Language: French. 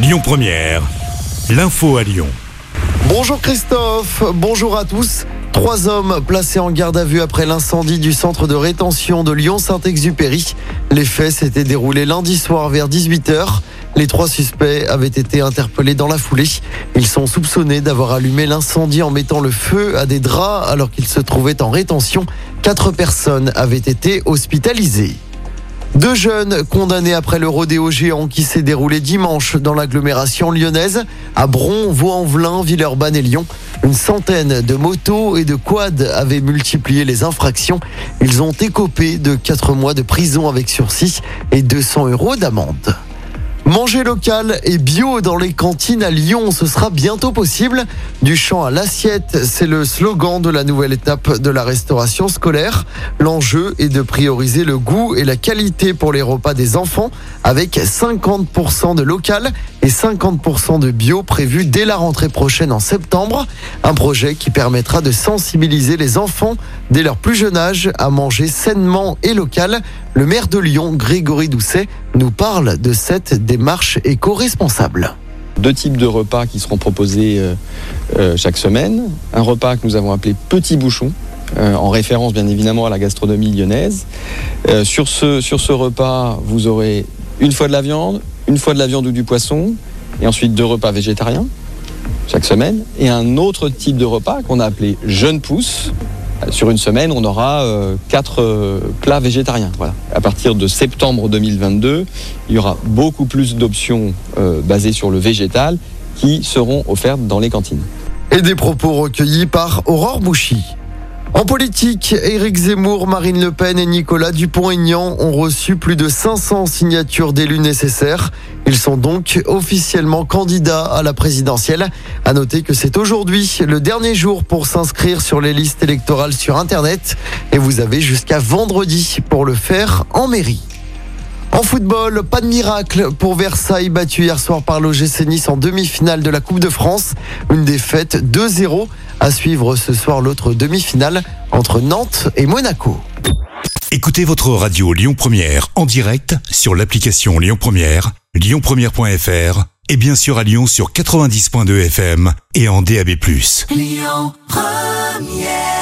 Lyon Première, l'info à Lyon. Bonjour Christophe, bonjour à tous. Trois hommes placés en garde à vue après l'incendie du centre de rétention de Lyon-Saint-Exupéry. Les faits s'étaient déroulés lundi soir vers 18h. Les trois suspects avaient été interpellés dans la foulée. Ils sont soupçonnés d'avoir allumé l'incendie en mettant le feu à des draps alors qu'ils se trouvaient en rétention. Quatre personnes avaient été hospitalisées. Deux jeunes condamnés après le rodéo géant qui s'est déroulé dimanche dans l'agglomération lyonnaise, à Bron, Vaux-en-Velin, Villeurbanne et Lyon. Une centaine de motos et de quads avaient multiplié les infractions. Ils ont écopé de 4 mois de prison avec sursis et 200 euros d'amende. Manger local et bio dans les cantines à Lyon, ce sera bientôt possible. Du champ à l'assiette, c'est le slogan de la nouvelle étape de la restauration scolaire. L'enjeu est de prioriser le goût et la qualité pour les repas des enfants avec 50% de local et 50% de bio prévus dès la rentrée prochaine en septembre. Un projet qui permettra de sensibiliser les enfants dès leur plus jeune âge à manger sainement et local. Le maire de Lyon, Grégory Doucet, nous parle de cette démarche éco-responsable. Deux types de repas qui seront proposés euh, euh, chaque semaine. Un repas que nous avons appelé Petit Bouchon, euh, en référence bien évidemment à la gastronomie lyonnaise. sur, ce, sur ce repas, vous aurez une fois de la viande, une fois de la viande ou du poisson, et ensuite deux repas végétariens chaque semaine, et un autre type de repas qu'on a appelé Jeune Pousse, sur une semaine, on aura euh, quatre euh, plats végétariens. Voilà. À partir de septembre 2022, il y aura beaucoup plus d'options euh, basées sur le végétal qui seront offertes dans les cantines. Et des propos recueillis par Aurore Bouchy. En politique, Éric Zemmour, Marine Le Pen et Nicolas Dupont-Aignan ont reçu plus de 500 signatures d'élus nécessaires. Ils sont donc officiellement candidats à la présidentielle. À noter que c'est aujourd'hui le dernier jour pour s'inscrire sur les listes électorales sur Internet et vous avez jusqu'à vendredi pour le faire en mairie. En football, pas de miracle pour Versailles, battu hier soir par l'OGC Nice en demi-finale de la Coupe de France. Une défaite 2-0. À suivre ce soir l'autre demi-finale entre Nantes et Monaco. Écoutez votre radio Lyon Première en direct sur l'application Lyon Première, lyonpremière.fr et bien sûr à Lyon sur 90.2 FM et en DAB+. Lyon Première